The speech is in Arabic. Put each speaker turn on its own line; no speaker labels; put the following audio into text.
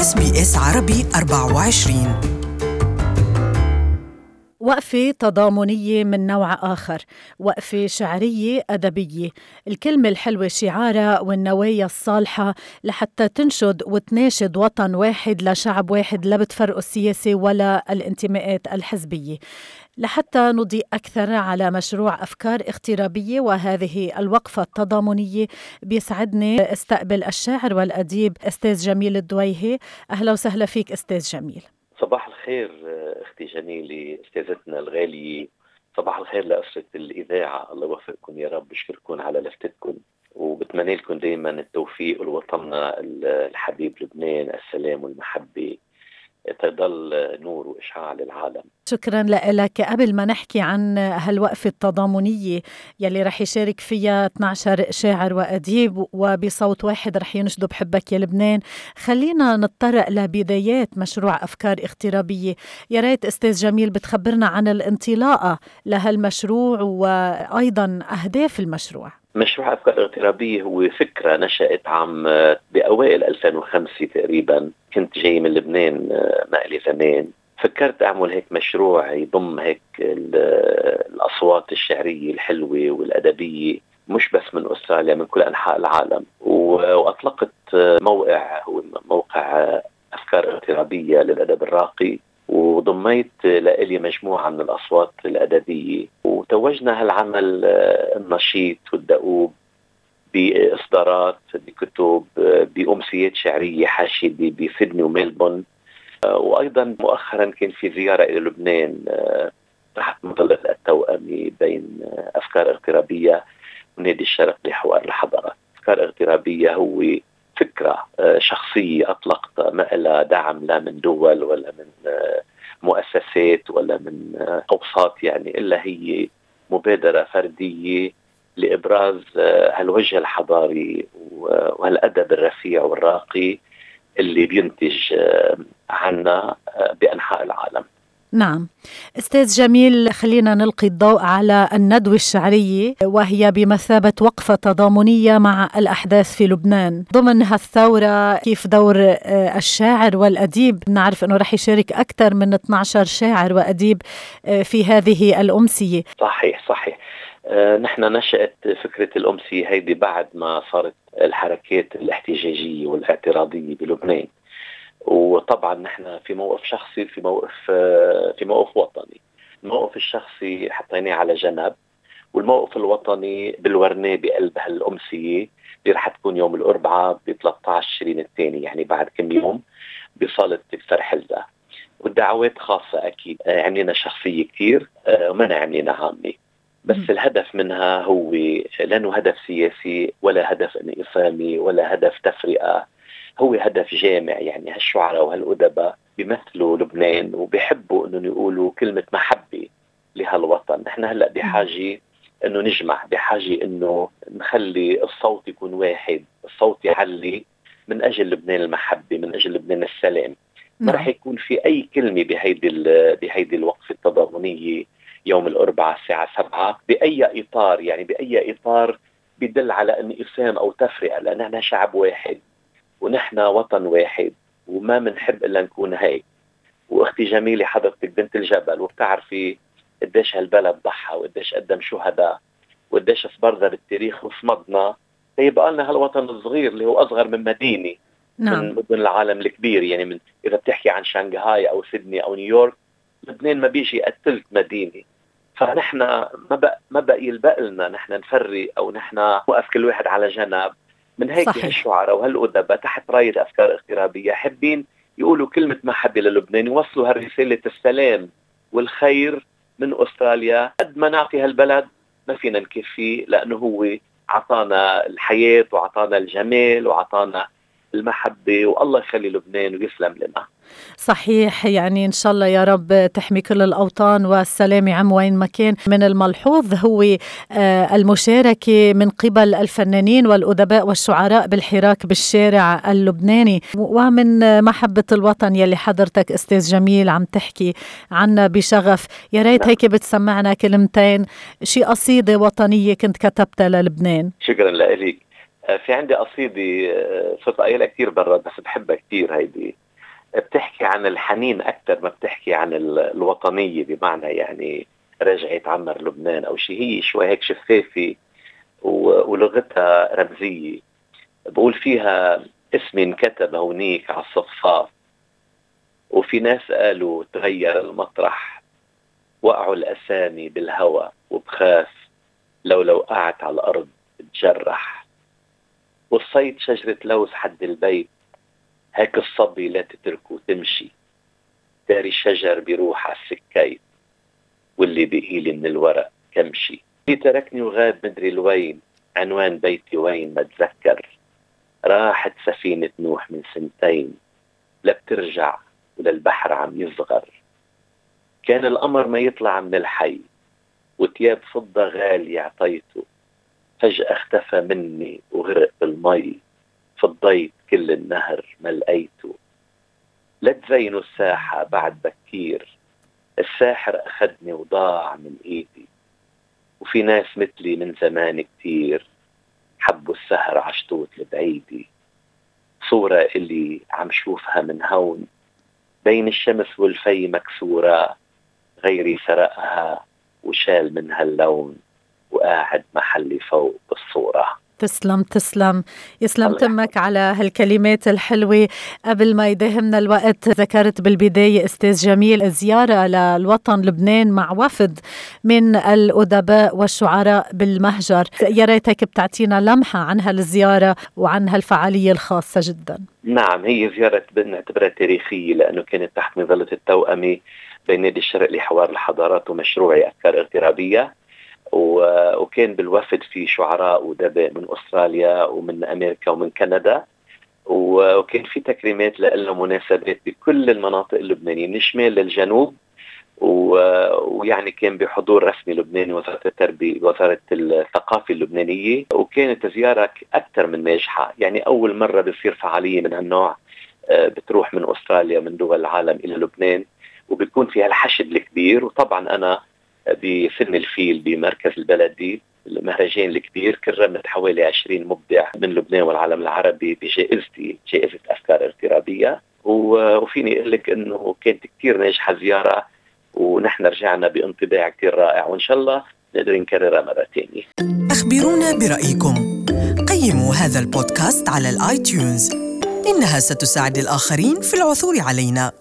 SBS عربي 24 وقفة تضامنية من نوع آخر وقفة شعرية أدبية. الكلمة الحلوة شعارها والنوايا الصالحة لحتى تنشد وتناشد وطن واحد لشعب واحد لا بتفرقوا السياسة ولا الانتماءات الحزبية. لحتى نضيء أكثر على مشروع أفكار اغترابية وهذه الوقفة التضامنية بيسعدني أستقبل الشاعر والأديب أستاذ جميل الدويهي. أهلا وسهلا فيك أستاذ جميل.
صباح الخير أختي جميله استاذتنا الغالية. صباح الخير لأسرة الإذاعة. الله يوفقكم يا رب بشكركم على لفتتكم وبتمنى لكم دائما التوفيق ولوطننا الحبيب لبنان السلام والمحبة. تضل نور وإشعاع للعالم.
شكرا لك. قبل ما نحكي عن هالوقفة التضامنية يلي رح يشارك فيها 12 شاعر وأديب وبصوت واحد رح ينشدوا بحبك يا لبنان. خلينا نتطرق لبدايات مشروع أفكار اغترابية يا ريت أستاذ جميل بتخبرنا عن الانطلاقة لهالمشروع وأيضا أهداف المشروع.
مشروع أفكار اغترابية هو فكرة نشأت عام بأوائل 2005 تقريبا. كنت جاي من لبنان ما لي زمان. فكرت أعمل هيك مشروع يضم هيك الأصوات الشعرية الحلوة والأدبية مش بس من أستراليا من كل أنحاء العالم. وأطلقت موقع هو موقع أفكار اغترابية للأدب الراقي. وضميت لإلي مجموعة من الأصوات الأدبية. وتوجنا هالعمل النشيط والدؤوب بإصدارات بكتب بأمسيات شعرية حاشية بسيدني وميلبون. وأيضا مؤخرا كان في زيارة إلى لبنان تحت مظلة التوأمه بين أفكار اغترابية. ونادي الشرق لحوار الحضارة، أفكار اغترابية هو فكرة شخصية اطلقت ما لها دعم لا من دول ولا من مؤسسات ولا من أوساط يعني إلا هي مبادرة فردية لإبراز هالوجه الحضاري وهالأدب الرفيع والراقي. اللي بينتج آه، عنا آه، بأنحاء العالم.
نعم. أستاذ جميل خلينا نلقي الضوء على الندوة الشعرية وهي بمثابة وقفة تضامنية مع الأحداث في لبنان. ضمن هالثورة كيف دور آه، الشاعر والأديب؟ نعرف إنه رح يشارك أكثر من 12 شاعر وأديب في هذه الأمسية.
صحيح صحيح. نحن نشأت فكرة الأمسية هيدي بعد ما صارت الحركات الاحتجاجية والاعتراضية بلبنان. وطبعا نحن في موقف شخصي في موقف آه، في موقف وطني. الموقف الشخصي حطيناه على جنب والموقف الوطني بالورنيه بقلب هالأمسية اللي رح تكون يوم الأربعاء ب 13 تشرين الثاني يعني بعد كم يوم بصالة كسر حلزة والدعوات خاصة أكيد آه، عملنا شخصية كثير ومنا عملنا عامة. بس م. الهدف منها هو لأنه هدف سياسي ولا هدف انقسامي ولا هدف تفرقة هو هدف جامع يعني هالشعراء وهالأدباء بيمثلوا لبنان وبيحبوا إنهم يقولوا كلمة محبة لهالوطن، نحن هلأ بحاجة إنه نجمع، بحاجة إنه نخلي الصوت يكون واحد، الصوت يعلي من أجل لبنان المحبة، من أجل لبنان السلام. ما رح يكون في أي كلمة بهيدي بهيدي الوقفة التضامنية يوم الأربعاء الساعة سبعة بأي إطار يعني بأي إطار بدل على انقسام أو تفرقة لأن نحن شعب واحد ونحن وطن واحد وما بنحب إلا نكون هيك وأختي جميلة حضرتك بنت الجبل وبتعرفي قديش هالبلد ضحى وقديش قدم شهداء وقديش صبرنا بالتاريخ وصمدنا ليبقى لنا هالوطن الصغير اللي هو أصغر من مدينة نعم. من مدن العالم الكبير يعني من إذا بتحكي عن شنغهاي أو سيدني أو نيويورك لبنان ما بيجي ثلث مدينة. فنحن ما بقى ما بقى يلبق لنا. نحن نفرق أو نحن نوقف كل واحد على جنب. من هيك صحيح. هالشعراء وهالأدباء تحت راية أفكار اغترابيه حابين يقولوا كلمة محبه للبنان يوصلوا هالرسالة السلام والخير من أستراليا. قد ما نعطي هالبلد ما فينا نكفيه لأنه هو اعطانا الحياة واعطانا الجمال واعطانا المحبة والله يخلي لبنان ويسلم لنا.
صحيح يعني إن شاء الله يا رب تحمي كل الأوطان والسلام عم وين ما كان. من الملحوظ هو آه، المشاركة من قبل الفنانين والأدباء والشعراء بالحراك بالشارع اللبناني. ومن محبة الوطن يلي حضرتك أستاذ جميل عم تحكي عنا بشغف. يا ريت هيك بتسمعنا كلمتين. شي قصيدة وطنية كنت كتبتها للبنان.
شكرا لك آه، في عندي قصيدة آه، صرت قايلها كثير برا بس بحبها كثير هيدي. بتحكي عن الحنين أكثر ما بتحكي عن الوطنية بمعنى يعني رجعت عمر لبنان أو شيء هي شوي هيك شفافة ولغتها رمزية. بقول فيها اسمي انكتب هونيك على الصفاف وفي ناس قالوا تغير المطرح وقعوا الأسامي بالهوى وبخاف. لو لو وقعت على الأرض بتجرح. وصيت شجرة لوز حد البيت. هيك الصبي لا تتركه تمشي. داري الشجر بيروح على السكيت واللي بقيلي من الورق كمشي. اللي تركني وغاب مدري لوين عنوان بيتي وين ما اتذكر راحت سفينة نوح من سنتين لا بترجع وللبحر عم يصغر. كان القمر ما يطلع من الحي وتياب فضة غالية عطيته. فجأة اختفى مني وغرق بالمي. فضيت كل النهر ما لقيته لا تزينوا الساحة بعد بكير. الساحر أخدني وضاع من إيدي. وفي ناس مثلي من زمان كتير حبوا السهر عشتوت لبعيدي. صورة اللي عم شوفها من هون. بين الشمس والفي مكسورة غيري سرقها وشال منها اللون وقاعد محلي فوق بالصورة.
تسلم تسلم. يسلم تمك على هالكلمات الحلوة. قبل ما يداهمنا الوقت ذكرت بالبداية أستاذ جميل زيارة للوطن لبنان مع وفد من الأدباء والشعراء بالمهجر. يا ريتك بتعطينا لمحة عن هالزيارة وعن هالفعالية الخاصة جدا.
نعم هي زيارة بنعتبرها تاريخية لأنه كانت تحت مظلة التوأمة بين نادي الشرق لحوار الحضارات ومشروعي أفكار اغترابية. وكان بالوفد في شعراء وادباء من أستراليا ومن أمريكا ومن كندا. وكان في تكريمات لهم مناسبات بكل المناطق اللبنانية من الشمال للجنوب. ويعني كان بحضور رسمي لبناني وزارة التربية وزارة الثقافة اللبنانية. وكانت زيارة أكثر من ناجحة. يعني أول مرة بصير فعالية من هالنوع آه، بتروح من أستراليا من دول العالم إلى لبنان. وبيكون فيها الحشد الكبير. وطبعا أنا بفيلم الفيل بمركز البلدي المهرجان الكبير كرمت حوالي 20 مبدع من لبنان والعالم العربي بجائزتي جائزة أفكار اغترابية وفيني أقول لك أنه كانت كثير ناجحة زيارة ونحن رجعنا بانطباع كثير رائع وإن شاء الله نقدر نكررها مرة ثانية
أخبرونا برأيكم. قيموا هذا البودكاست على الآيتيونز إنها ستساعد الآخرين في العثور علينا.